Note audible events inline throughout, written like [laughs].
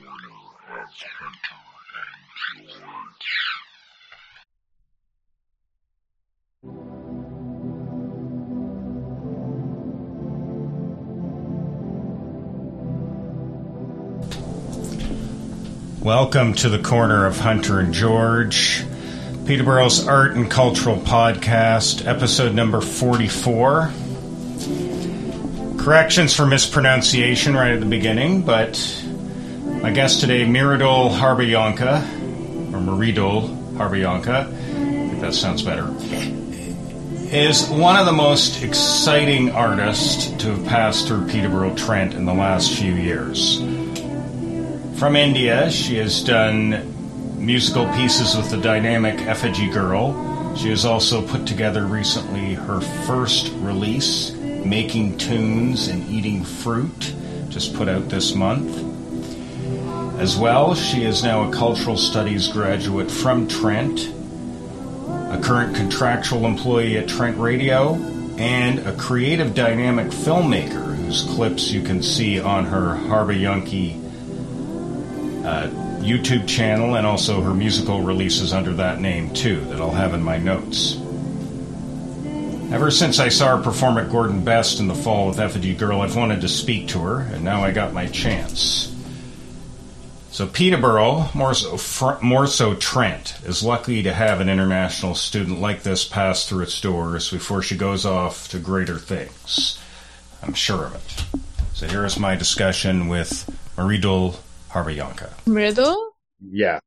corner of Hunter and George. Welcome to the corner of Hunter and George, Peterborough's art and cultural podcast, episode number 44. Corrections for mispronunciation right at the beginning, but my guest today, Miradol Harbayanka, or Maridol Harbayanka, I that sounds better, is one of the most exciting artists to have passed through Peterborough Trent in the last few years. From India, she has done musical pieces with the dynamic Effigy Girl. She has also put together recently her first release, Making Tunes and Eating Fruit, just put out this month. As well, she is now a cultural studies graduate from Trent, a current contractual employee at Trent Radio, and a creative dynamic filmmaker whose clips you can see on her Harbayanki uh, YouTube channel and also her musical releases under that name too, that I'll have in my notes. Ever since I saw her perform at Gordon Best in the fall with Effigy Girl, I've wanted to speak to her, and now I got my chance. So Peterborough, more so, fr- more so Trent, is lucky to have an international student like this pass through its doors before she goes off to greater things. I'm sure of it. So here is my discussion with Maridul Harbayanka. Riddle? Yeah.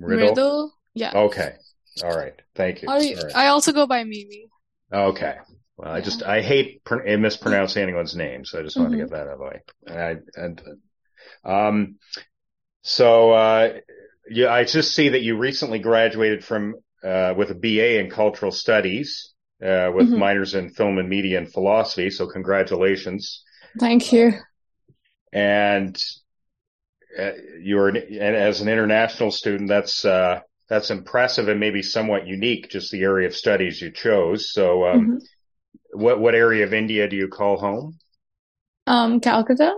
Riddle? Riddle? Yeah. Okay. All right. Thank you. You- All right. I also go by Mimi. Okay. Well, I just I hate pr- mispronouncing anyone's name, so I just wanted to Mhm. get that out of the way. And I, and um, so uh, yeah, I just see that you recently graduated from uh, with a BA in cultural studies uh, with Mhm. minors in film and media and philosophy. So congratulations. Thank you. and uh, you're an, and as an international student, that's uh, that's impressive and maybe somewhat unique, just the area of studies you chose. So, um, Mhm. what what area of India do you call home? Um, Calcutta?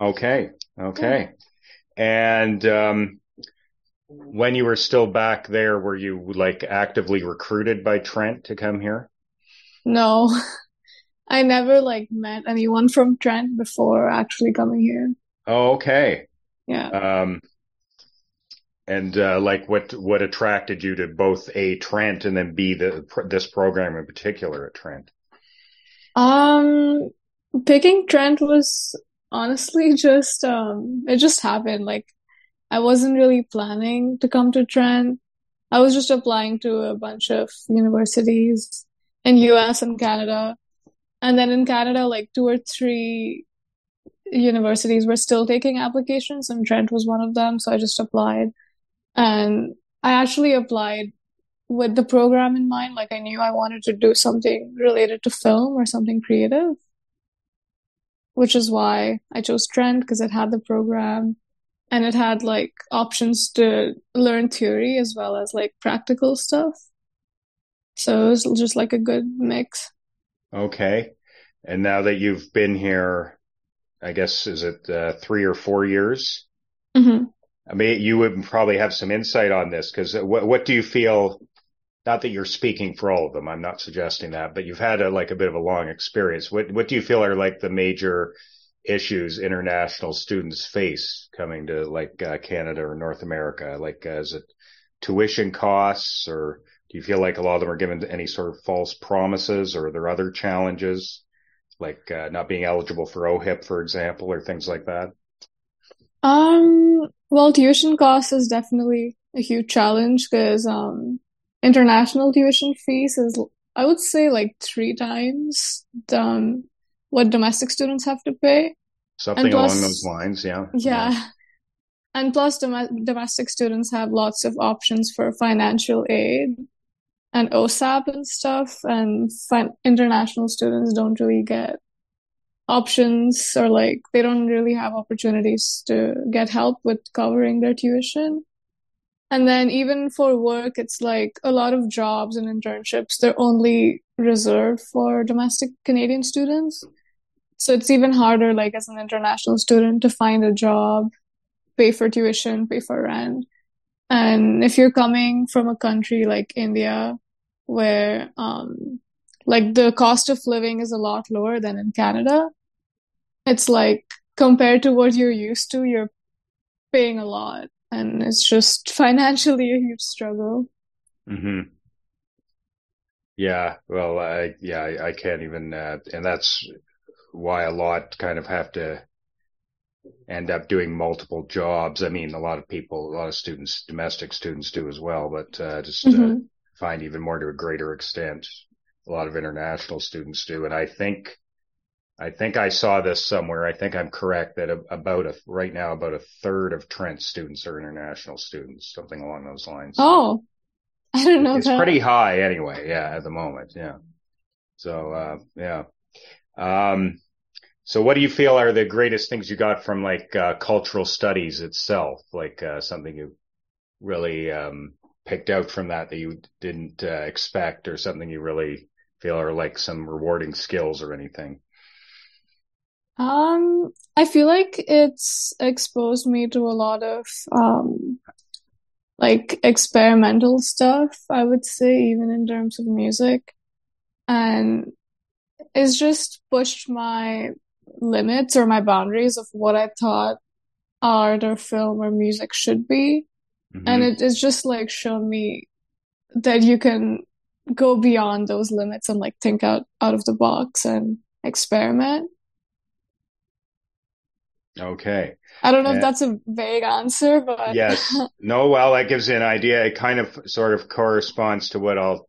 Okay, okay, and um, when you were still back there, were you like actively recruited by Trent to come here? No. [laughs] I never like met anyone from Trent before actually coming here. Oh, okay. Yeah. Um, and uh, like what what attracted you to both a Trent and then b the this program in particular at Trent? Um, picking Trent was honestly [laughs] just um it just happened. Like I wasn't really planning to come to Trent. I was just applying to a bunch of universities in US and Canada. And then in Canada, like two or three universities were still taking applications, and Trent was one of them. So I just applied. And I actually applied with the program in mind. Like I knew I wanted to do something related to film or something creative, which is why I chose Trent because it had the program and it had like options to learn theory as well as like practical stuff. So it was just like a good mix. Okay, and now that you've been here, I guess is it uh, three or four years? hmm I mean, you would probably have some insight on this because what what do you feel? Not that you're speaking for all of them. I'm not suggesting that, but you've had a, like a bit of a long experience. What what do you feel are like the major issues international students face coming to like uh, Canada or North America? Like, uh, is it tuition costs, or do you feel like a lot of them are given any sort of false promises, or are there other challenges, like uh, not being eligible for OHIP, for example, or things like that? Um, well, tuition costs is definitely a huge challenge because um, international tuition fees is, I would say, like three times um, what domestic students have to pay. Something plus- along those lines, yeah. Yeah. [laughs] And plus, dom domestic students have lots of options for financial aid and OSAP and stuff, and fin international students don't really get options or like they don't really have opportunities to get help with covering their tuition. And then even for work, it's like a lot of jobs and internships, they're only reserved for domestic Canadian students. So it's even harder, like as an international student, to find a job pay for tuition, pay for rent. And if you're coming from a country like India, where um, like the cost of living is a lot lower than in Canada, it's like compared to what you're used to, you're paying a lot, and it's just financially a huge struggle. hmm Yeah, well, I yeah, I, I can't even, uh, and that's why a lot kind of have to end up doing multiple jobs. I mean, a lot of people, a lot of students, domestic students do as well, but uh, just uh, hmm find even more to a greater extent, a lot of international students do. And I think, I think I saw this somewhere. I think I'm correct that about a, right now, about a third of Trent students are international students, something along those lines. Oh, I don't know It's that. pretty high anyway. Yeah, at the moment. Yeah. So, uh, yeah. Um, so what do you feel are the greatest things you got from like, uh, cultural studies itself? Like, uh, something you really, um, picked out from that that you didn't, uh, expect or something you really feel are like some rewarding skills or anything? Um, I feel like it's exposed me to a lot of um like experimental stuff, I would say, even in terms of music. And it's just pushed my limits or my boundaries of what I thought art or film or music should be. And hmm it, it's just like shown me that you can go beyond those limits and like think out out of the box and experiment. Okay. I don't know if Uh, that's a vague answer, but yes. [laughs] No, well, that gives you an idea. It kind of sort of corresponds to what I'll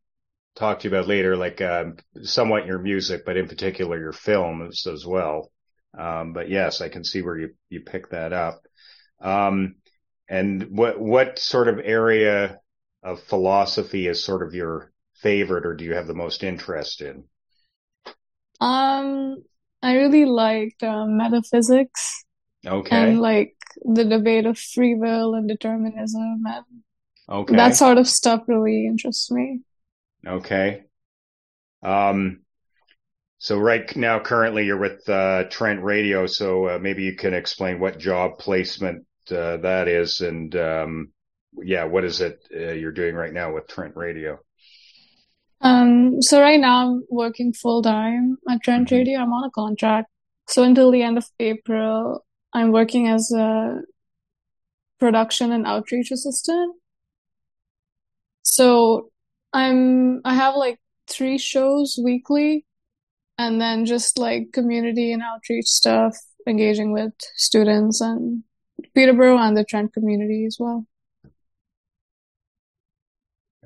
talk to you about later, like um, somewhat your music, but in particular your films as well. Um, but yes, I can see where you you pick that up. Um, and what what sort of area of philosophy is sort of your favorite, or do you have the most interest in? um, I really liked um, metaphysics Okay, and like the debate of free will and determinism and okay, that sort of stuff really interests me. okay. Um, so right now, currently, you're with uh, Trent Radio, so uh, maybe you can explain what job placement uh, that is, and um, yeah, what is it uh, you're doing right now with Trent Radio? Um, so right now I'm working full time at Trent hmm Radio. I'm on a contract. So until the end of April, I'm working as a production and outreach assistant. So I'm I have like three shows weekly and then just like community and outreach stuff, engaging with students and Peterborough and the Trent community as well.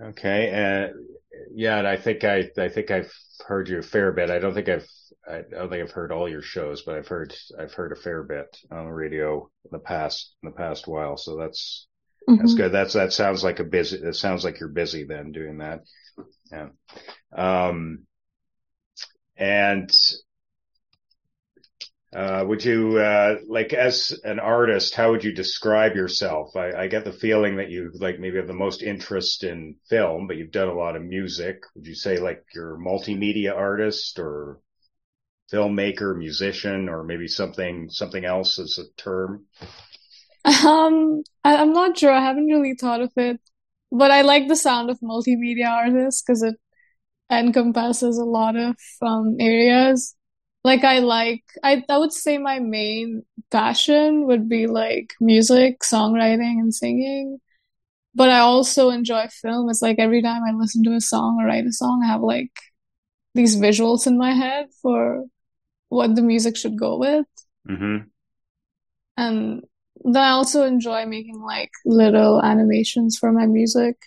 Okay, uh, yeah, and I think I I think I've heard you a fair bit. I don't think I've I don't think I've heard all your shows, but I've heard I've heard a fair bit on the radio in the past in the past while. So that's that's hmm good. That's that sounds like a busy. It sounds like you're busy then doing that. Yeah. Um, and uh, would you uh, like as an artist, how would you describe yourself? I, I get the feeling that you like maybe have the most interest in film, but you've done a lot of music. Would you say like you're a multimedia artist or filmmaker, musician, or maybe something something else as a term? Um, I, I'm not sure. I haven't really thought of it, but I like the sound of multimedia artist because it encompasses a lot of um, areas. Like I like, I, I would say my main passion would be like music, songwriting, and singing. But I also enjoy film. It's like every time I listen to a song or write a song, I have like these visuals in my head for what the music should go with. hmm And then I also enjoy making like little animations for my music.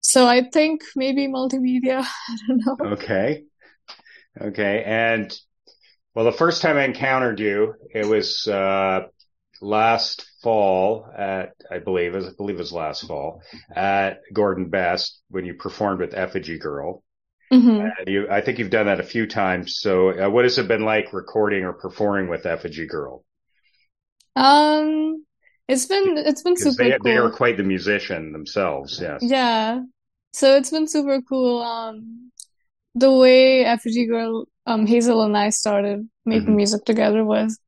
So I think maybe multimedia. [laughs] I don't know. Okay. Okay. And well, the first time I encountered you, it was, uh, last fall at, I believe, I believe it was last fall at Gordon Best when you performed with Effigy Girl. hmm And you, I think you've done that a few times. So, uh, what has it been like recording or performing with Effigy Girl? Um, it's been it's been super they, they are quite the musician themselves. Yes. Yeah. So it's been super cool. Um, the way Effigy Girl, um, Hazel and I started making hmm music together was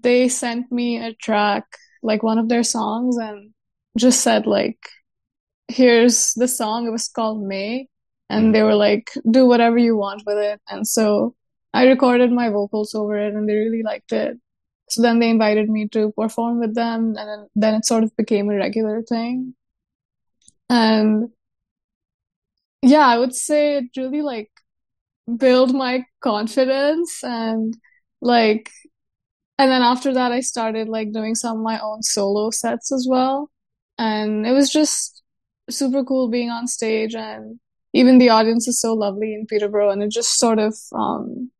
they sent me a track like one of their songs and just said like, here's the song. It was called May. And they were like, do whatever you want with it. And so I recorded my vocals over it and they really liked it. So then they invited me to perform with them and then, then it sort of became a regular thing. And yeah, I would say it really like built my confidence and like and then after that I started like doing some of my own solo sets as well. And it was just super cool being on stage and even the audience is so lovely in Peterborough and it just sort of um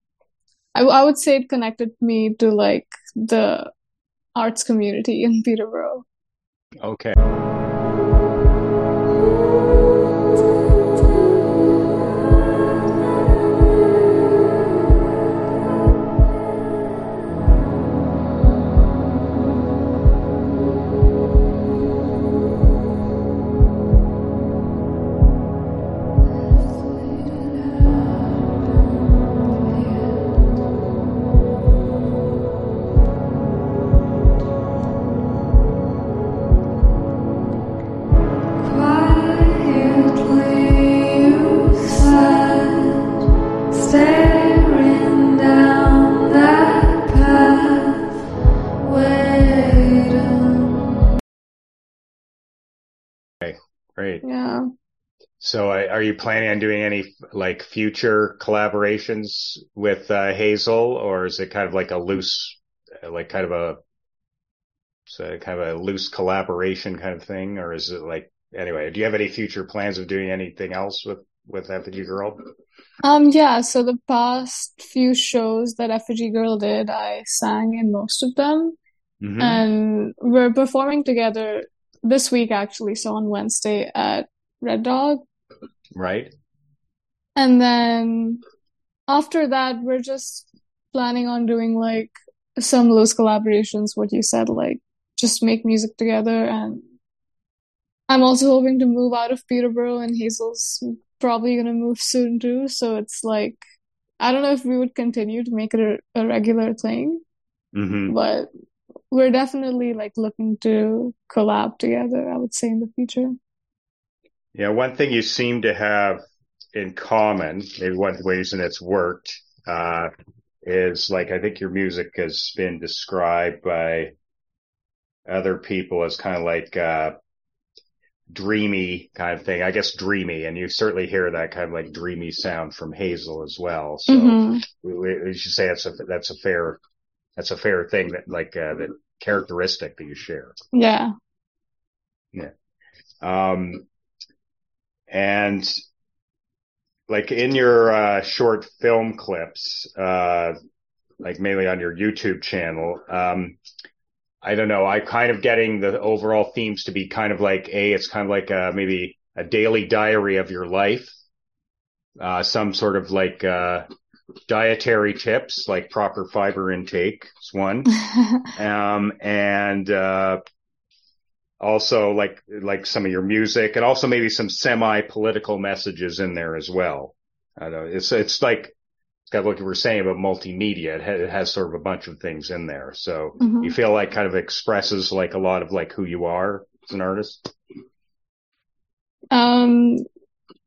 I, I would say it connected me to like the arts community in Peterborough. Okay. So, uh, are you planning on doing any like future collaborations with uh, Hazel, or is it kind of like a loose, like kind of a, so kind of a loose collaboration kind of thing, or is it like anyway? Do you have any future plans of doing anything else with with Effigy Girl? Um, yeah, so the past few shows that Effigy Girl did, I sang in most of them. hmm And we're performing together this week actually, so on Wednesday at Red Dog. Right. And then after that, we're just planning on doing like some loose collaborations, what you said, like just make music together. And I'm also hoping to move out of Peterborough, and Hazel's probably gonna move soon too. So it's like, I don't know if we would continue to make it a, a regular thing, hmm but we're definitely like looking to collab together, I would say in the future. Yeah. One thing you seem to have in common, maybe one reason it's worked, uh, is like I think your music has been described by other people as kind of like uh dreamy kind of thing. I guess dreamy, and you certainly hear that kind of like dreamy sound from Hazel as well. So hmm we, we, we should say that's a that's a fair that's a fair thing that like uh, that characteristic that you share. Yeah. Yeah. Um, and like in your uh, short film clips, uh, like mainly on your YouTube channel, um, I don't know. I'm kind of getting the overall themes to be kind of like a. It's kind of like a, maybe a daily diary of your life. Uh, some sort of like uh, dietary tips, like proper fiber intake is one. [laughs] Um, and uh, also like like some of your music, and also maybe some semi-political messages in there as well. I know. It's it's like it's got what you were saying about multimedia. It, ha- it has sort of a bunch of things in there. So Mhm. you feel like kind of expresses like a lot of like who you are as an artist. Um,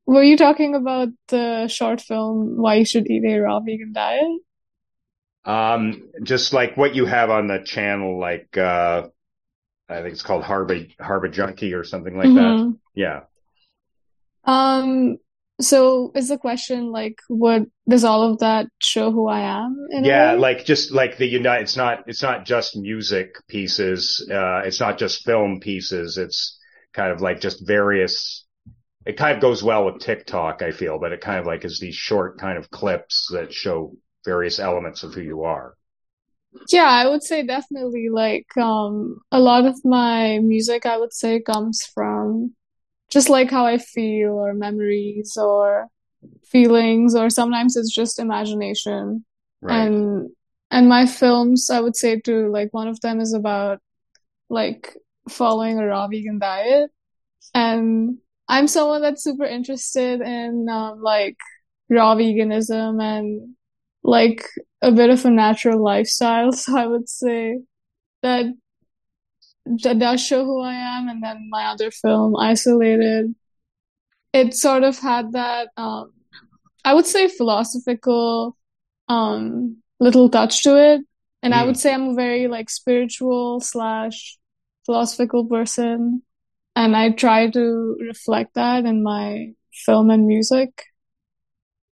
were you talking about the short film Why You Should Eat a Raw Vegan Diet? Um, just like what you have on the channel, like uh, I think it's called Harba Harba Junkie or something like that. Mhm. Yeah. Um, so is the question like, what does all of that show who I am in Yeah, like just like the United. it's not, it's not just music pieces. Uh, it's not just film pieces. It's kind of like just various, it kind of goes well with TikTok, I feel, but it kind of like is these short kind of clips that show various elements of who you are. Yeah, I would say definitely like um a lot of my music I would say comes from just like how I feel or memories or feelings or sometimes it's just imagination. Right. And and my films I would say too like one of them is about like following a raw vegan diet and I'm someone that's super interested in um like raw veganism and like a bit of a natural lifestyle. [laughs] So I would say that that does show who I am, and then my other film, Isolated, it sort of had that um, I would say philosophical um little touch to it, and I would Mm. say I'm a very like spiritual slash philosophical person, and I try to reflect that in my film and music.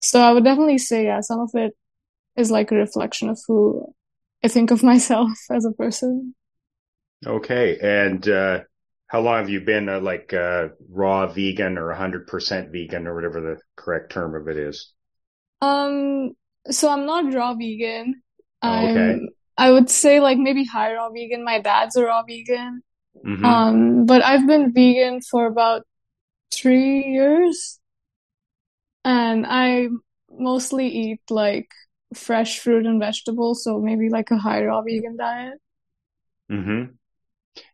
So I would definitely say, yeah, some of it is like a reflection of who I think of [laughs] myself as a person. Okay. And uh, how long have you been uh, like uh, raw vegan or 100% vegan or whatever the correct term of it is? Um, so I'm not raw vegan. Oh, okay. I'm, I would say like maybe high raw vegan. My dad's a raw vegan. hmm Um, but I've been vegan for about three years, and I mostly eat like fresh fruit and vegetables, so maybe like a high raw vegan diet. Mm-hmm.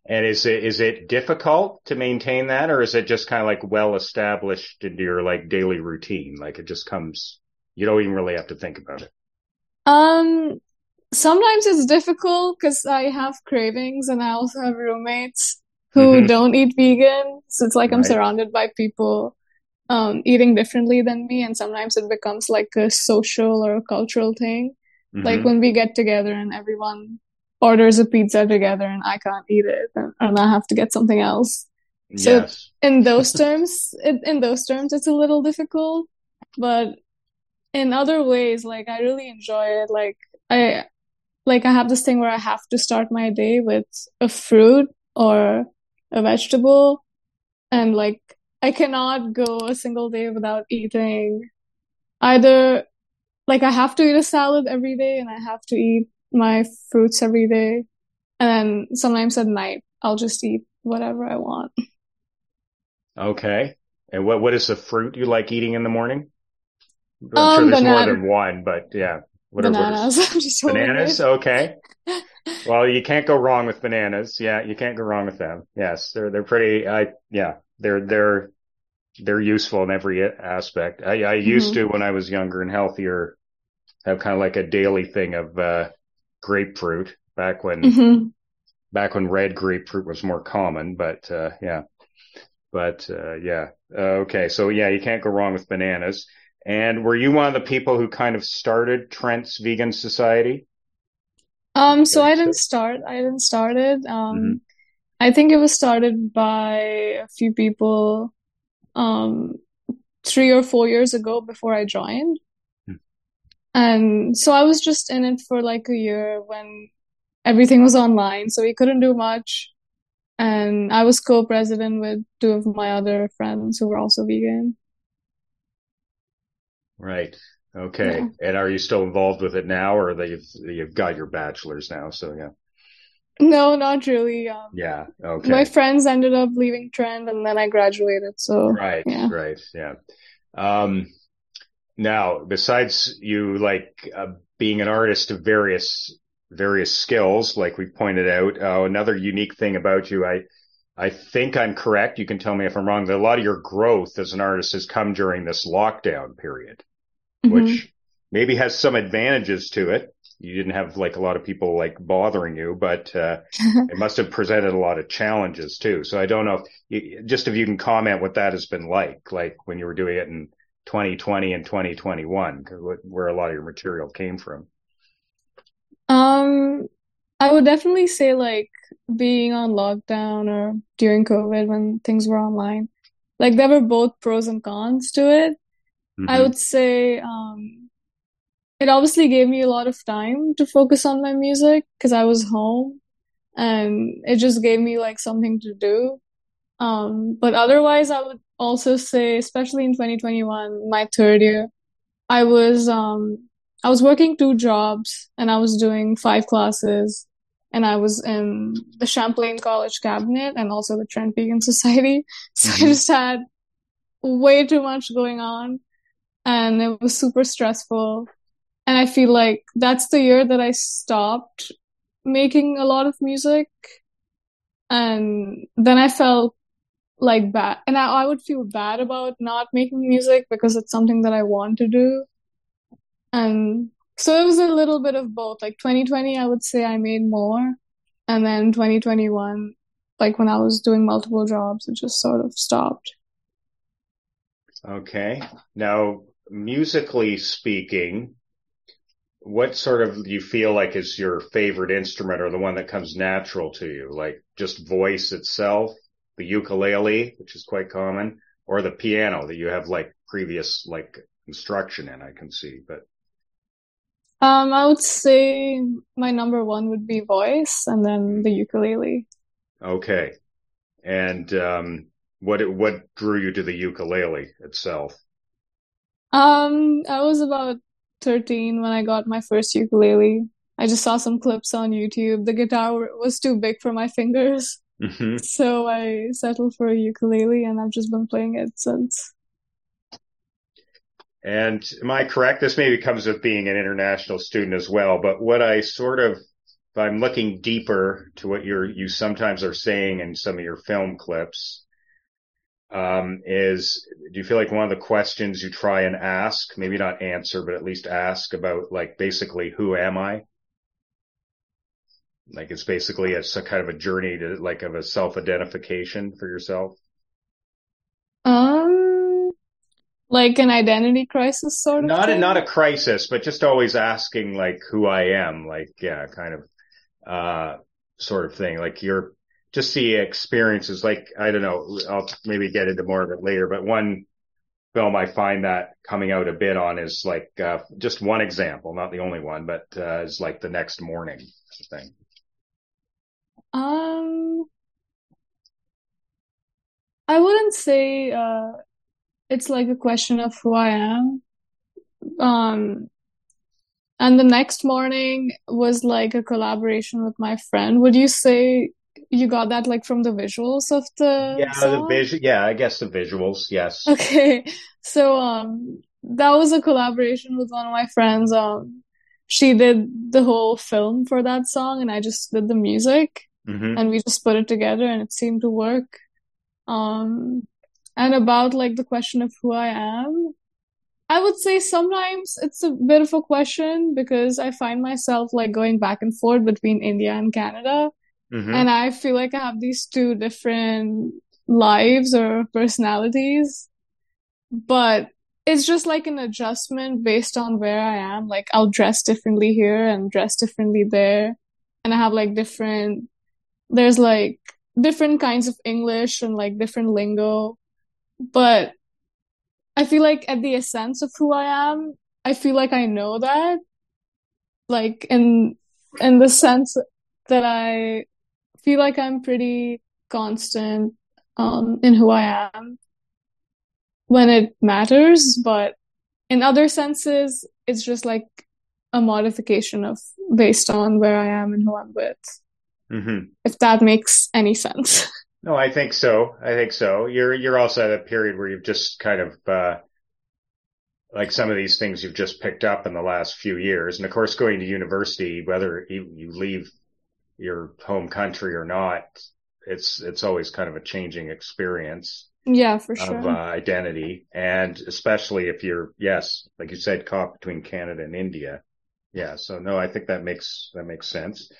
And is it is it difficult to maintain that, or is it just kind of like well established into your like daily routine? Like it just comes, you don't even really have to think about it. Um, sometimes it's difficult because I have cravings and I also have roommates who hmm don't eat vegan. So it's like I'm surrounded by people um eating differently than me, and sometimes it becomes like a social or a cultural thing. Like hmm when we get together and everyone orders a pizza together and I can't eat it and, and I have to get something else. So Yes. in those [laughs] terms, it, in those terms, it's a little difficult, but in other ways, like I really enjoy it. Like I like I have this thing where I have to start my day with a fruit or a vegetable, and like I cannot go a single day without eating either like I have to eat a salad every day and I have to eat my fruits every day. And then sometimes at night I'll just eat whatever I want. Okay. And what what is the fruit you like eating in the morning? I'm sure Um, there's more than one, but yeah, whatever bananas. [laughs] I'm just Bananas, okay. [laughs] Well, you can't go wrong with bananas. Yeah, you can't go wrong with them. Yes, they're they're pretty. I yeah, they're they're they're useful in every aspect. I I used hmm to when I was younger and healthier have kind of like a daily thing of uh grapefruit back when hmm back when red grapefruit was more common. But uh yeah, but uh yeah. Uh, okay, so yeah, you can't go wrong with bananas. And were you one of the people who kind of started Trent's Vegan Society? Um, so I didn't start. I didn't start it. Um, I think it was started by a few people, um, three or four years ago before I joined. And so I was just in it for like a year when everything was online, so we couldn't do much. And I was co-president with two of my other friends who were also vegan. Right. Okay. Yeah. And are you still involved with it now, or that you've you've got your bachelor's now? So yeah. No, not really. Um, Yeah. my friends ended up leaving Trent and then I graduated, so Right. yeah. Right. Yeah. Um, now, besides you like uh, being an artist of various various skills, like we pointed out, uh, another unique thing about you, I I think I'm correct. You can tell me if I'm wrong. That a lot of your growth as an artist has come during this lockdown period. hmm which maybe has some advantages to it. You didn't have like a lot of people like bothering you, but uh, [laughs] it must have presented a lot of challenges too. So I don't know if you, just if you can comment what that has been like, like when you were doing it in 2020 and 2021, where a lot of your material came from. Um, I would definitely say like being on lockdown or during COVID when things were online, like there were both pros and cons to it. I hmm would say um it obviously gave me a lot of time to focus on my music because I was home and it just gave me like something to do. Um, but otherwise I would also say, especially in 2021, my third year, I was um I was working two jobs and I was doing five classes and I was in the Champlain College Cabinet and also the Trent Vegan [laughs] Society. So I hmm just had way too much going on and it was super stressful. And I feel like that's the year that I stopped making a lot of music. And then I felt like bad. And I, I would feel bad about not making music because it's something that I want to do. And so it was a little bit of both. Like 2020, I would say I made more. And then 2021, like when I was doing multiple jobs, it just sort of stopped. Okay. Now, musically speaking, what sort of do you feel like is your favorite instrument or the one that comes natural to you? Like just voice itself, the ukulele, which is quite common, or the piano that you have like previous like instruction in, I can see, but Um, I would say my number one would be voice and then the ukulele. okay. And, um, what, what drew you to the ukulele itself? Um, I was about 13 when I got my first ukulele. I just saw some clips on YouTube. The guitar was too big for my fingers, hmm [laughs] so I settled for a ukulele and I've just been playing it since. And am I correct? This maybe comes with being an international student as well, but what I sort of, if I'm looking deeper to what you're, you sometimes are saying in some of your film clips, um, is do you feel like one of the questions you try and ask, maybe not answer, but at least ask about like basically who am I? Like it's basically a, a kind of a journey to like of a self-identification for yourself. Um, like an identity crisis sort of Not a, not a crisis, but just always asking like who I am, like, yeah, kind of, uh, sort of thing. Like you're just see experiences, like, I don't know, I'll maybe get into more of it later, but one film I find that coming out a bit on is like, uh, just one example, not the only one, but, uh, is like the next morning thing. Um, I wouldn't say uh it's like a question of who I am. Um, and the next morning was like a collaboration with my friend. Would you say you got that like from the visuals of the Yeah, the song? visual, yeah, I guess the visuals, yes. Okay, so um, that was a collaboration with one of my friends. Um, she did the whole film for that song, and I just did the music, hmm and we just put it together, and it seemed to work. Um, and about like the question of who I am, I would say sometimes it's a bit of a question because I find myself like going back and forth between India and Canada. Hmm And I feel like I have these two different lives or personalities, but it's just like an adjustment based on where I am. Like I'll dress differently here and dress differently there. And I have like different, there's like different kinds of English and like different lingo. But I feel like at the essence of who I am, I feel like I know that, like in in the sense that I feel like I'm pretty constant um in who I am when it matters, but in other senses, it's just like a modification of based on where I am and who I'm with, hmm if that makes any sense. [laughs] No, I think so. I think so. You're you're also at a period where you've just kind of uh like some of these things you've just picked up in the last few years. And of course going to university, whether you, you leave your home country or not, it's it's always kind of a changing experience Yeah, for of sure. uh, identity. And especially if you're yes, like you said, caught between Canada and India. Yeah, so no, I think that makes that makes sense.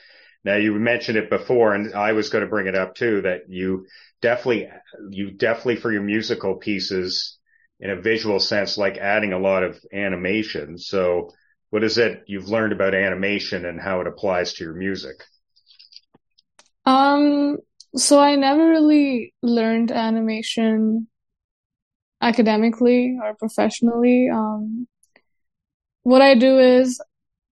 Now you mentioned it before, and I was going to bring it up too, that you definitely, you definitely for your musical pieces in a visual sense, like adding a lot of animation. So what is it you've learned about animation and how it applies to your music? Um, so I never really learned animation academically or professionally. Um, what I do is,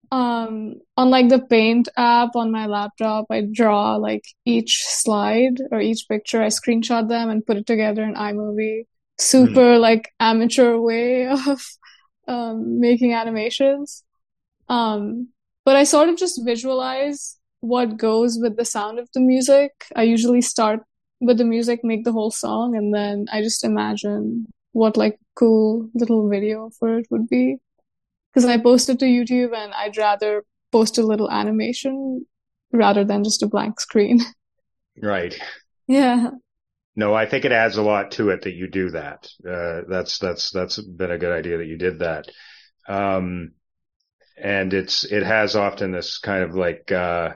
um, on like the Paint app on my laptop, I draw like each slide or each picture, I screenshot them and put it together in iMovie. Super like amateur way [laughs] of um, making animations. Um, but I sort of just visualize what goes with the sound of the music. I usually start with the music, make the whole song, and then I just imagine what like cool little video for it would be. Because I post it to YouTube and I'd rather post a little animation rather than just a blank screen. [laughs] Right. Yeah. No, I think it adds a lot to it that you do that. Uh, that's, that's, that's been a good idea that you did that. Um, and it's, it has often this kind of like, uh,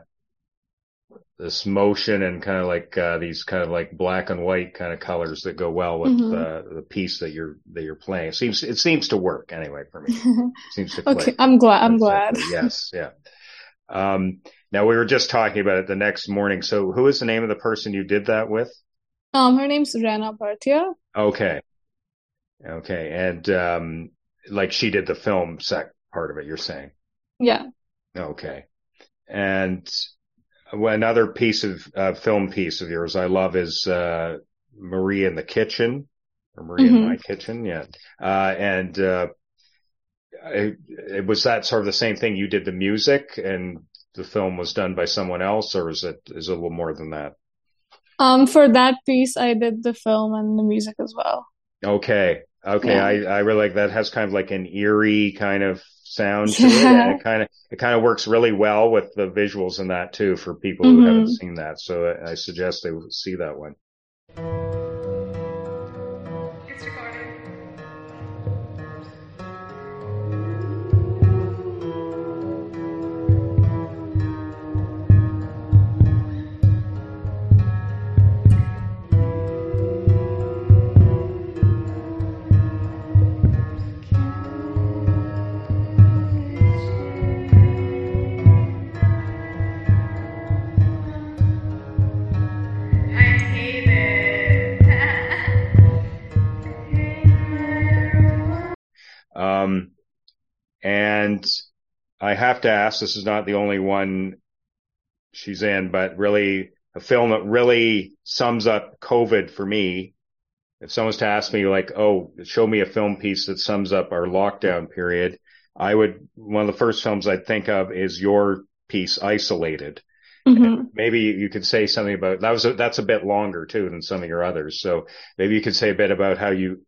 this motion and kind of like uh, these kind of like black and white kind of colors that go well with Mhm. uh, the piece that you're that you're playing. It seems it seems to work anyway for me. It [laughs] seems to Okay, click. I'm glad. I'm That's glad. Yes, yeah. Um, now we were just talking about it the next morning. So who is the name of the person you did that with? Um, her name's Rana Bhartia. Okay. Okay. And um like she did the film sec part of it, you're saying. Yeah. Okay. And another piece of uh, film piece of yours I love is uh Marie in the Kitchen or Marie in Mhm. My Kitchen, yeah. Uh and uh it, it was that sort of the same thing you did the music and the film was done by someone else or is it is it a little more than that? Um, for that piece, I did the film and the music as well. Okay. Okay. Yeah. I, I really like that has kind of like an eerie kind of sound to it. And [laughs] it kind of, it kind of works really well with the visuals in that too for people who mm-hmm. haven't seen that. So I I suggest they see that one. Have to ask, this is not the only one she's in, but really a film that really sums up COVID for me. If someone's to ask me like, oh, show me a film piece that sums up our lockdown period, I would, one of the first films I'd think of is your piece, Isolated. hmm Maybe you could say something about, that was, a, that's a bit longer too than some of your others. So maybe you could say a bit about how you,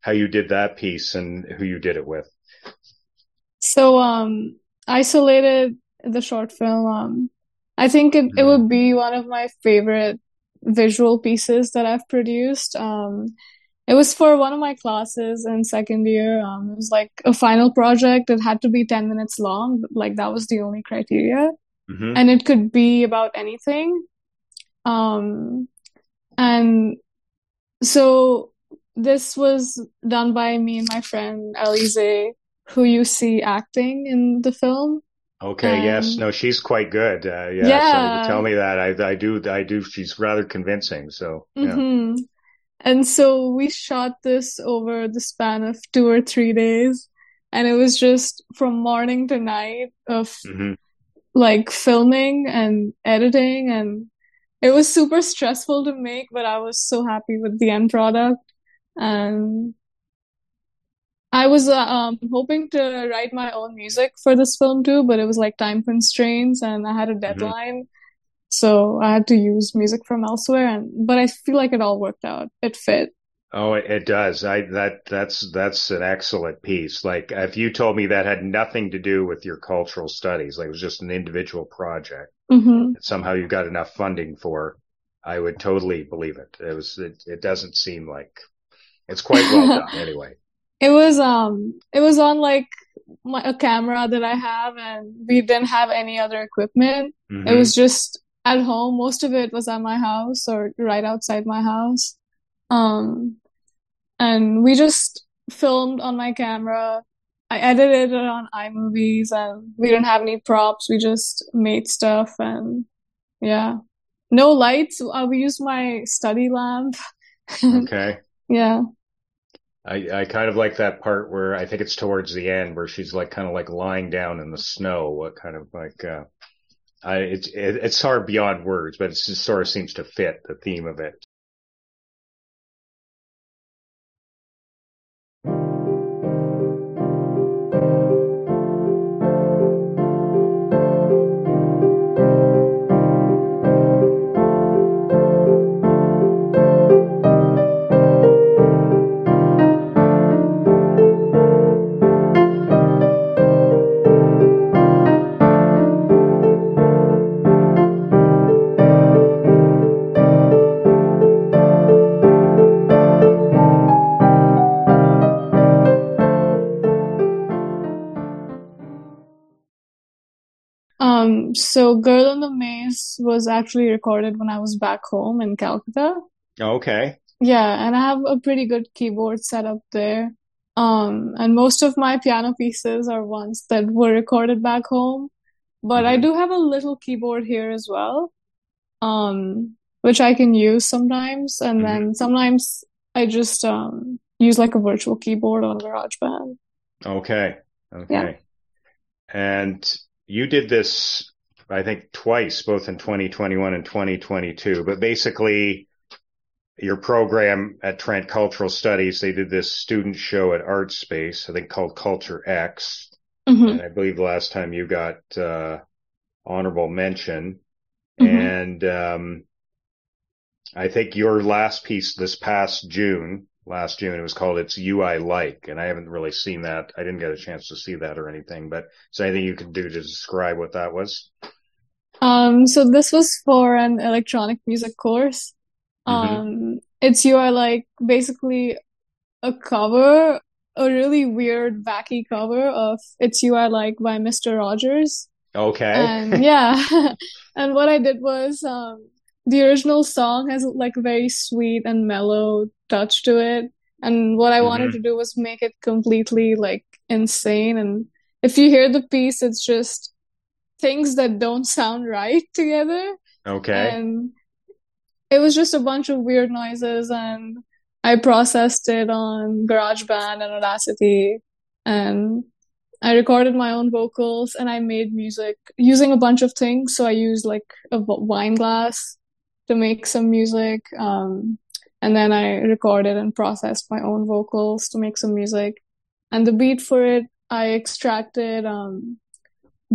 how you did that piece and who you did it with. So, um, Isolated, the short film, um, I think it, it would be one of my favorite visual pieces that I've produced. Um, it was for one of my classes in second year. Um, it was like a final project. It had to be 10 minutes long. Like that was the only criteria. hmm and it could be about anything. Um, and so this was done by me and my friend Alize, who you see acting in the film. Okay. yes. Um, No, she's quite good. Uh, yeah. Yeah. Tell me that. I, I do. I do. She's rather convincing. So yeah. hmm And so we shot this over the span of two or three days, and it was just from morning to night of hmm like filming and editing and it was super stressful to make, but I was so happy with the end product. And I was uh, um hoping to write my own music for this film too, but it was like time constraints and I had a deadline. So I had to use music from elsewhere and but I feel like it all worked out. It fit. Oh, it, does. I that that's that's an excellent piece. Like if you told me that had nothing to do with your cultural studies, like it was just an individual project hmm that somehow you got enough funding for, I would totally believe it. It was. It, it doesn't seem like it's quite well [laughs] done anyway. It was um it was on like my, a camera that I have and we didn't have any other equipment. It Mhm. was just at home. Most of it was at my house or right outside my house. Um, and we just filmed on my camera. I edited it on iMovies and we didn't have any props. We just made stuff and yeah. No lights. Uh, we used my study lamp. [laughs] okay. Yeah. I, I kind of like that part where I think it's towards the end where she's like kind of like lying down in the snow. What kind of like, uh, I, it's, it, it's hard beyond words, but it just sort of seems to fit the theme of it. So Girl in the Maze was actually recorded when I was back home in Calcutta. Okay. Yeah, and I have a pretty good keyboard set up there. Um, and most of my piano pieces are ones that were recorded back home. But I Mhm. do have a little keyboard here as well, um, which I can use sometimes. And Mhm. then sometimes I just um, use like a virtual keyboard on GarageBand. Okay. Okay. And you did this, I think, twice, both in 2021 and 2022. But basically, your program at Trent Cultural Studies, they did this student show at Art Space, I think called Culture X. Mhm. And I believe the last time you got uh, honorable mention. Mhm. And um, I think your last piece this past June, last June, it was called It's You I Like. And I haven't really seen that. I didn't get a chance to see that or anything, but is there anything you can do to describe what that was? Um, so this was for an electronic music course. Mhm. Um, it's you are like basically a cover, a really weird, wacky cover of It's You I Like by Mr. Rogers. Okay. And [laughs] yeah, [laughs] and what I did was um, the original song has like a very sweet and mellow touch to it. And what I wanted Mhm. to do was make it completely like insane. And if you hear the piece, it's just things that don't sound right together. Okay. And it was just a bunch of weird noises, and I processed it on GarageBand and Audacity, and I recorded my own vocals, and I made music using a bunch of things. So I used like a wine glass to make some music, um, and then I recorded and processed my own vocals to make some music. And the beat for it, I extracted um,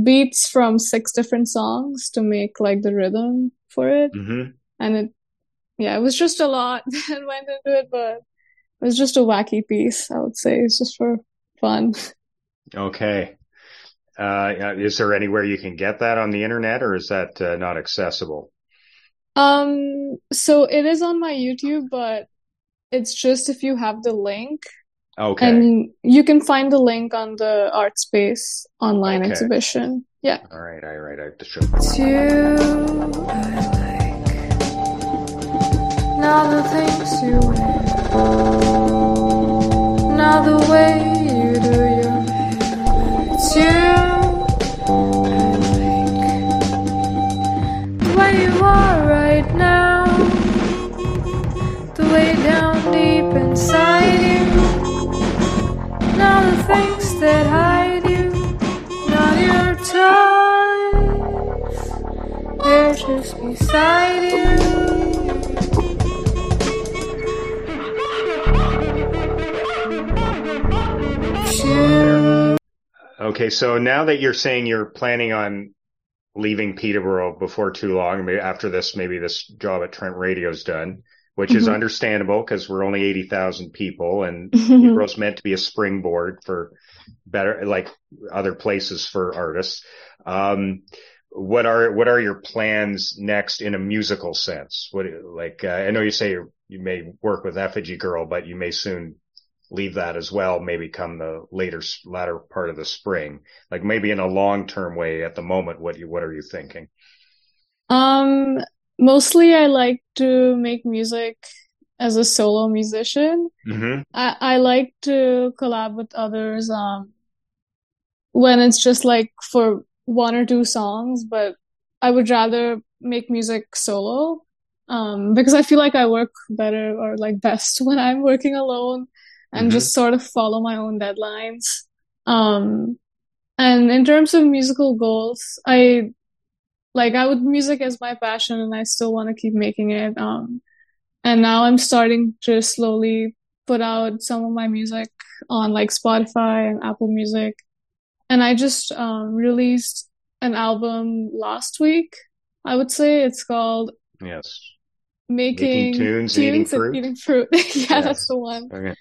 beats from six different songs to make like the rhythm for it. hmm And it, yeah, it was just a lot [laughs] that went into it, but it was just a wacky piece, I would say. It's just for fun. Okay. Uh, is there anywhere you can get that on the internet or is that uh, not accessible? Um, so it is on my YouTube, but it's just if you have the link, Okay. and you can find the link on the Art Space online Okay. exhibition. Yeah. All right. All right. I have to show. It's you like. Now the things you wear. Now the way that hide you. Not your. They're just beside you. Okay. So now that you're saying you're planning on leaving Peterborough before too long, maybe after this, maybe this job at Trent Radio's done, which is Mhm. understandable because we're only 80,000 people and [laughs] Peterborough's meant to be a springboard for better, like other places for artists. Um, what are what are your plans next in a musical sense? What like uh, I know you say you may work with Effigy Girl, but you may soon leave that as well. Maybe come the later latter part of the spring, like maybe in a long term way. At the moment, what you what are you thinking? Um, mostly I like to make music as a solo musician. hmm I, I like to collab with others, um, when it's just like for one or two songs, but I would rather make music solo, um, because I feel like I work better or like best [laughs] when I'm working alone and Mhm. just sort of follow my own deadlines. Um, and in terms of musical goals, I like I would music as my passion and I still want to keep making it. Um, and now I'm starting to slowly put out some of my music on like Spotify and Apple Music. And I just um, released an album last week, I would say. It's called Yes. Making Tunes, Eating Tunes and Fruit? Eating Fruit. [laughs] Yeah, Yes. that's the one. Okay.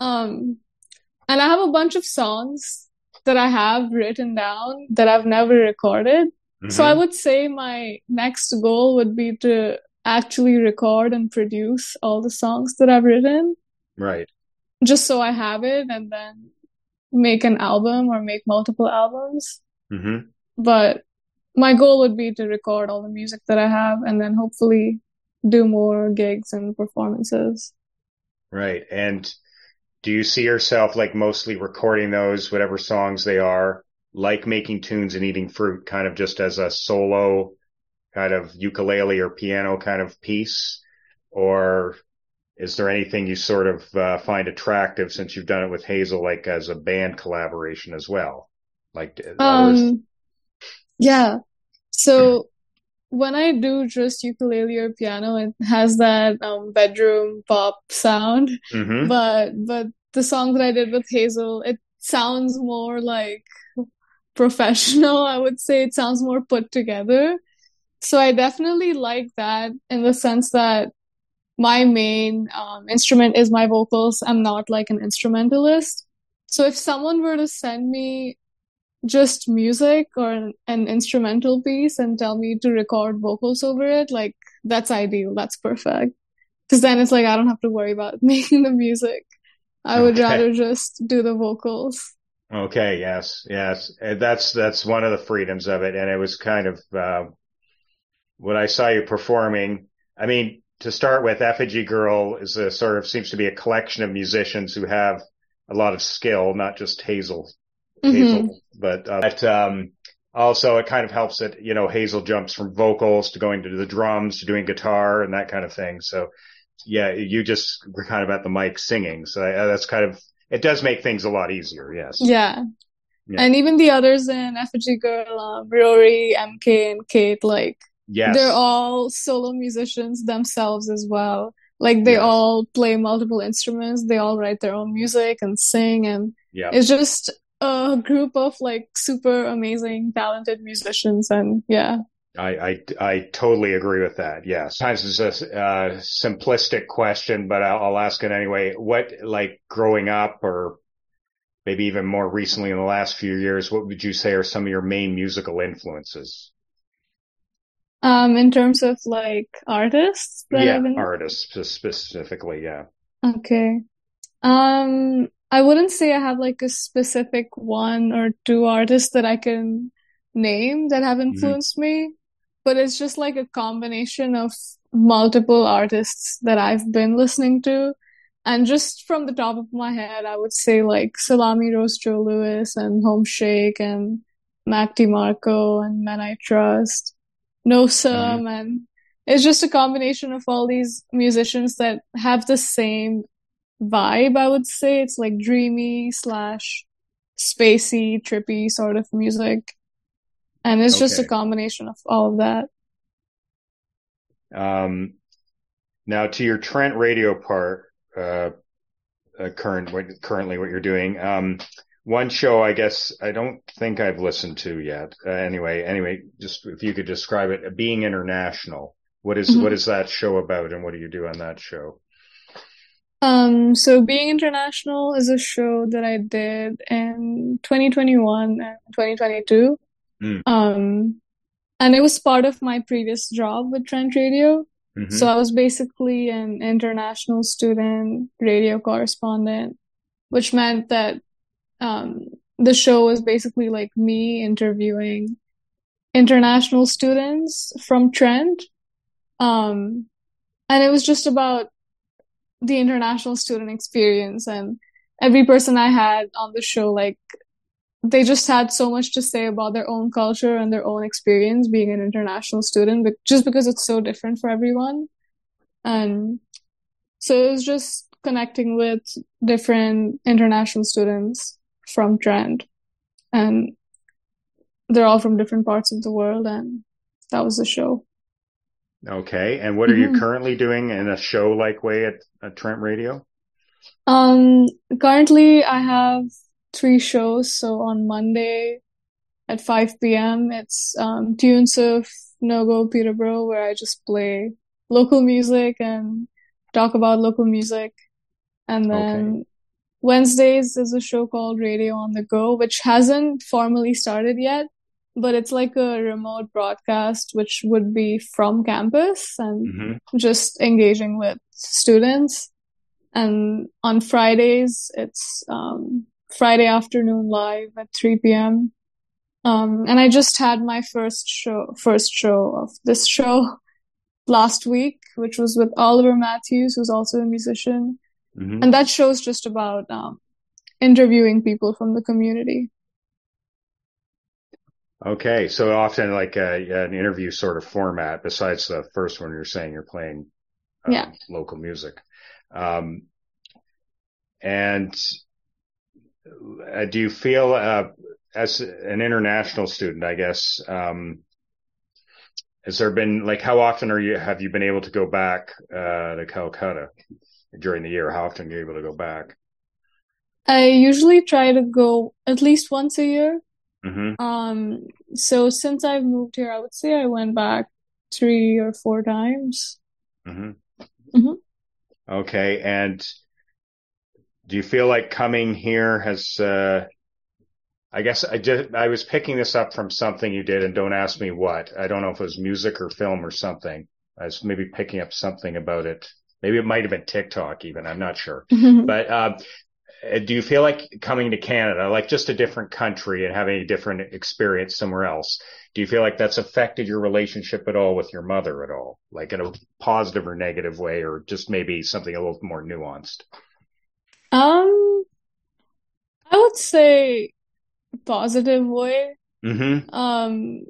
Um, and I have a bunch of songs that I have written down that I've never recorded. So I Mhm. would say my next goal would be to actually record and produce all the songs that I've written, Right. just so I have it and then make an album or make multiple albums. hmm But my goal would be to record all the music that I have and then hopefully do more gigs and performances. Right. And do you see yourself like mostly recording those, whatever songs they are, like making tunes and eating fruit, kind of just as a solo kind of ukulele or piano kind of piece? Or is there anything you sort of uh, find attractive since you've done it with Hazel, like as a band collaboration as well? Like, um, yeah. So when I do just ukulele or piano, it has that um, bedroom pop sound. mm-hmm. But but the song that I did with Hazel, it sounds more like professional. I would say it sounds more put together. So I definitely like that in the sense that my main um, instrument is my vocals. I'm not like an instrumentalist. So if someone were to send me just music or an, an instrumental piece and tell me to record vocals over it, like that's ideal. That's perfect. Because then it's like I don't have to worry about [laughs] making the music. I would Okay. rather just do the vocals. Okay. Yes. Yes. That's, that's one of the freedoms of it. And it was kind of, uh, when I saw you performing, I mean, to start with, Effigy Girl is a sort of seems to be a collection of musicians who have a lot of skill, not just Hazel, Mhm. Hazel, but, uh, but, um, also it kind of helps that, you know, Hazel jumps from vocals to going to the drums to doing guitar and that kind of thing. So yeah, you just were kind of at the mic singing. So uh, that's kind of, it does make things a lot easier. Yes. Yeah. Yeah. And even the others in Effigy Girl, um, Rory, MK, and Kate, like Yes. they're all solo musicians themselves as well. Like they Yes. all play multiple instruments, they all write their own music and sing, and yeah. it's just a group of like super amazing, talented musicians. And yeah, I, I, I totally agree with that. Yes. Sometimes it's a uh, simplistic question, but I'll, I'll ask it anyway. What, like growing up or maybe even more recently in the last few years, what would you say are some of your main musical influences? Um, in terms of like artists that yeah. Been Artists specifically. Yeah. Okay. Um, I wouldn't say I have like a specific one or two artists that I can name that have influenced me, but it's just like a combination of multiple artists that I've been listening to. And just from the top of my head, I would say like Salami Rose Joe Louis and Homeshake and Mac DeMarco and Men I Trust, No Sum, and it's just a combination of all these musicians that have the same vibe, I would say. It's like dreamy slash spacey, trippy sort of music. And it's just a combination of all of that. Um, now to your Trent radio part, uh, uh, current, what, currently what you're doing. Um, one show, I guess, I don't think I've listened to yet. Uh, anyway, anyway, just if you could describe it, being international. What is, Mhm. what is that show about and what do you do on that show? Um, so Being International is a show that I did in 2021 and 2022. Mm. Um, and it was part of my previous job with Trent Radio. Mhm. So I was basically an international student radio correspondent, which meant that um, the show was basically like me interviewing international students from Trent. Um, and it was just about the international student experience and every person I had on the show, like they just had so much to say about their own culture and their own experience being an international student, but just because it's so different for everyone. And so it was just connecting with different international students from Trent. And they're all from different parts of the world, and that was the show. Okay. And what are you Mhm. currently doing in a show like way at, at Trent Radio? Um, currently I have three shows. So on Monday at 5 p.m., it's um, Tunes of No Go Peterborough, where I just play local music and talk about local music. And then Wednesdays is a show called Radio on the Go, which hasn't formally started yet, but it's like a remote broadcast, which would be from campus and hmm just engaging with students. And on Fridays, it's um, Friday afternoon live at 3 p.m. Um, and I just had my first show, first show of this show [laughs] last week, which was with Oliver Matthews, who's also a musician. Hmm And that show's just about um, interviewing people from the community. Okay, so often like a, an interview sort of format. Besides the first one, you're saying you're playing um, Yeah. local music, um, and uh, do you feel uh, as an international student, I guess, um, has there been like how often are you have you been able to go back uh, to Calcutta during the year? How often are you able to go back? I usually try to go at least once a year. hmm Um, so since I've moved here, I would say I went back three or four times. hmm Mhm. Okay. And do you feel like coming here has, uh, I guess I did, I was picking this up from something you did and don't ask me what. I don't know if it was music or film or something. I was maybe picking up something about it. Maybe it might have been TikTok even. I'm not sure. [laughs] But, uh, do you feel like coming to Canada, like just a different country and having a different experience somewhere else? Do you feel like that's affected your relationship at all with your mother at all? Like in a positive or negative way, or just maybe something a little more nuanced? Um, I would say positive way. Mm-hmm. Um,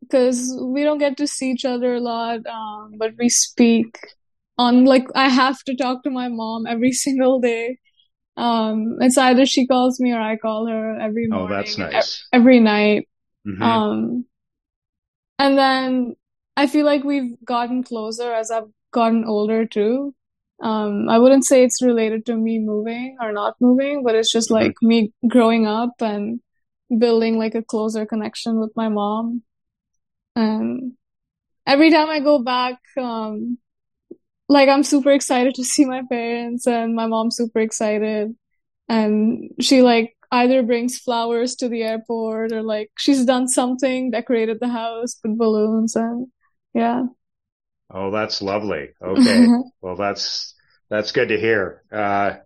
because we don't get to see each other a lot, um, but we speak on like I have to talk to my mom every [laughs] single day. Um, it's either she calls me or I call her every morning. Oh, that's and e- nice. every night. Mm-hmm. Um, and then I feel like we've gotten closer as I've gotten older too. Um, I wouldn't say it's related to me moving or not moving, but it's just Mhm. like me growing up and building like a closer connection with my mom. And every time I go back, um, like I'm super excited to see my parents and my mom's super excited. And she like either brings flowers to the airport or like she's done something, decorated the house, put balloons and yeah. Oh, that's lovely. Okay. [laughs] Well, that's, that's good to hear. Uh,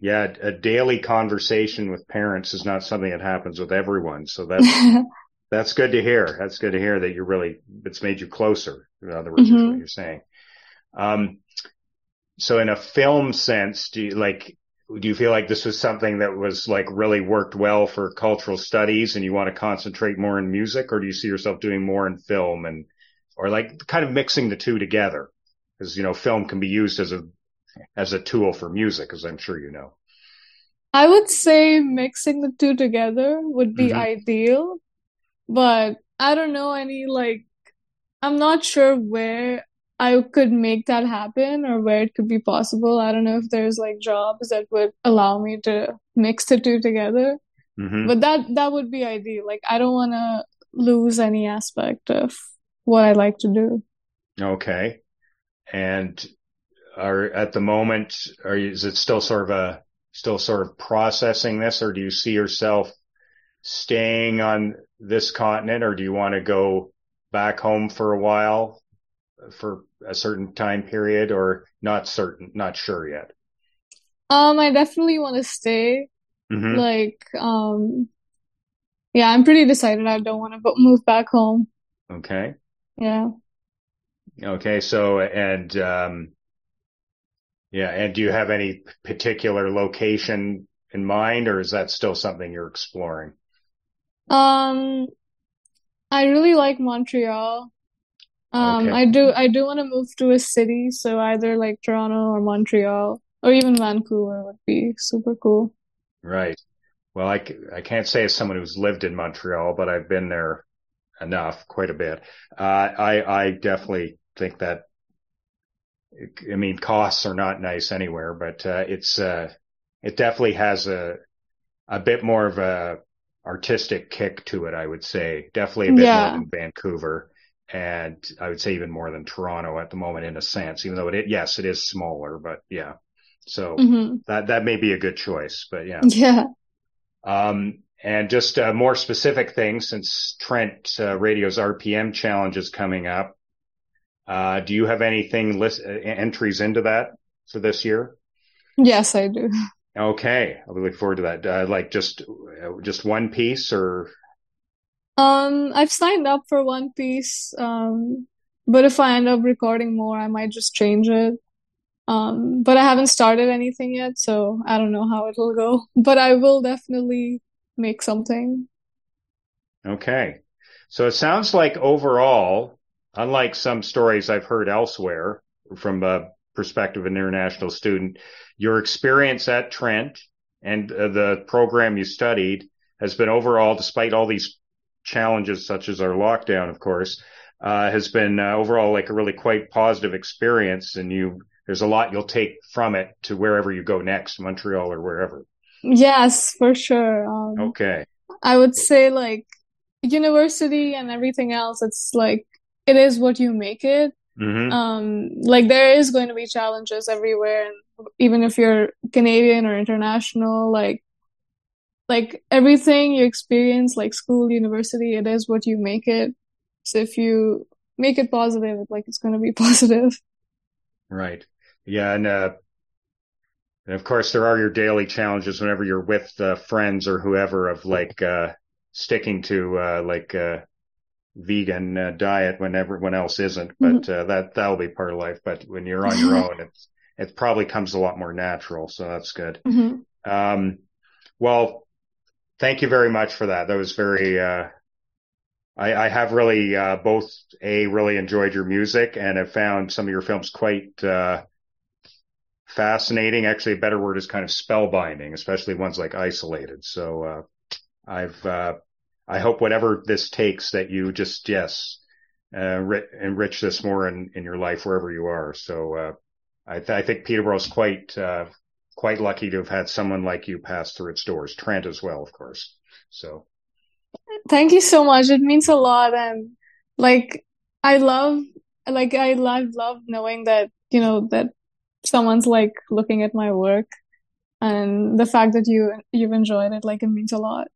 yeah, a daily conversation with parents is not something that happens with everyone. So that's, [laughs] That's good to hear. That's good to hear that you're really, it's made you closer. In other words, is Mhm. what you're saying. Um, so in a film sense, do you like, do you feel like this was something that was like really worked well for cultural studies and you want to concentrate more in music or do you see yourself doing more in film and, or like kind of mixing the two together? Cause you know, film can be used as a, as a tool for music, as I'm sure you know. I would say mixing the two together would be Mhm. ideal, but I don't know any like I'm not sure where I could make that happen or where it could be possible. I don't know if there's like jobs that would allow me to mix the two together, hmm but that that would be ideal. Like I don't want to lose any aspect of what I like to do. Okay. And are at the moment, are you, is it still sort of a, still sort of processing this or do you see yourself staying on this continent or do you want to go back home for a while for a certain time period or not certain, not sure yet? Um, I definitely want to stay. hmm Like, um, yeah, I'm pretty decided I don't want to move back home. Okay. Yeah. Okay. So, and, um, yeah. And do you have any particular location in mind or is that still something you're exploring? Um, I really like Montreal. Um, Okay. I do I do want to move to a city, so either like Toronto or Montreal or even Vancouver would be super cool. Right. Well, I, I can't say as someone who's lived in Montreal, but I've been there enough, quite a bit. Uh, I, I definitely think that, I mean, costs are not nice anywhere, but, uh, it's, uh, it definitely has a, a bit more of a artistic kick to it, I would say. Definitely a bit more than Vancouver. And I would say even more than Toronto at the moment in a sense, even though it, yes, it is smaller, but yeah. So hmm that, that may be a good choice, but yeah. [laughs] Yeah. Um, and just uh, more specific things, since Trent uh, Radio's RPM challenge is coming up, uh, do you have anything list uh, entries into that for this year? Yes, I do. [laughs] Okay, I'll be looking forward to that. Uh, like just uh, just one piece, or Um, I've signed up for One Piece, um, but if I end up recording more, I might just change it. Um, but I haven't started anything yet, so I don't know how it'll go. [laughs] But I will definitely make something. Okay. So it sounds like overall, unlike some stories I've heard elsewhere from a perspective of an international student, your experience at Trent and uh, the program you studied has been overall, despite all these challenges such as our lockdown, of course, uh, has been uh, overall like a really quite positive experience. And you, there's a lot you'll take from it to wherever you go next, Montreal or wherever. Yes, for sure. Um, Okay. I would say like university and everything else, it's like it is what you make it. hmm Um, like there is going to be challenges everywhere, and even if you're Canadian or international, like like everything you experience, like school, university, it is what you make it. So if you make it positive, like it's going to be [laughs] positive. Right. Yeah. And, uh, and of course there are your daily challenges whenever you're with, uh, friends or whoever of like, uh, sticking to, uh, like, uh, vegan, uh, diet when everyone else isn't, but, uh, that, that'll be part of life. But when you're on your own, it's, it probably comes a lot more natural. So that's good. [laughs] Mhm. Um, well, thank you very much for that. That was very, uh, I, I have really, uh, both a really enjoyed your music and have found some of your films quite, uh, fascinating. Actually, a better word is kind of spellbinding, especially ones like Isolated. So, uh, I've, uh, I hope whatever this takes that you just, yes, uh, ri- enrich this more in, in your life wherever you are. So, uh, I, th- I think quite, uh, quite lucky to have had someone like you pass through its doors. Trent as well, of course. So, Thank you so much. It means a lot. And like, I love, like, I love, love knowing that, you know, that someone's like looking at my work and the fact that you, you've enjoyed it, like, it means a lot.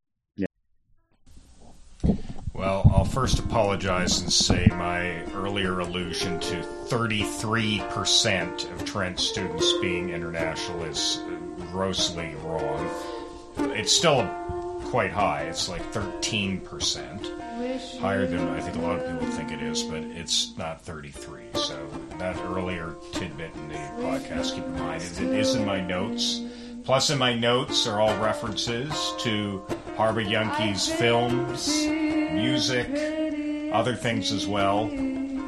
Well, I'll first apologize and say my earlier allusion to 33% of Trent students being international is grossly wrong. It's still quite high. It's like 13%. Higher than I think a lot of people think it is, but it's not 33. So that earlier tidbit in the podcast, keep in mind, it is in my notes. Plus, in my notes are all references to Harba Yunke's films, music, other things as well. You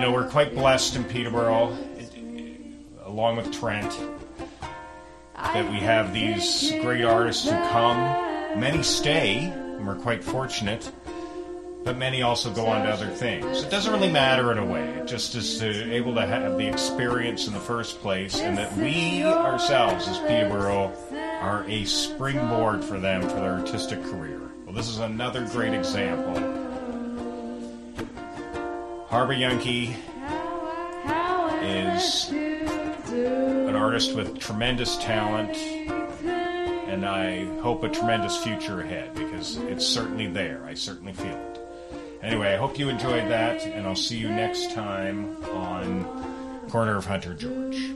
know, we're quite blessed in Peterborough, along with Trent, that we have these great artists who come. Many stay, and we're quite fortunate, but many also go on to other things. It doesn't really matter in a way. It just is to able to have the experience in the first place, and that we ourselves, as Peterborough, are a springboard for them for their artistic career. This is another great example. Harbour Yankee is an artist with tremendous talent, and I hope a tremendous future ahead because it's certainly there. I certainly feel it. Anyway, I hope you enjoyed that, and I'll see you next time on Corner of Hunter George.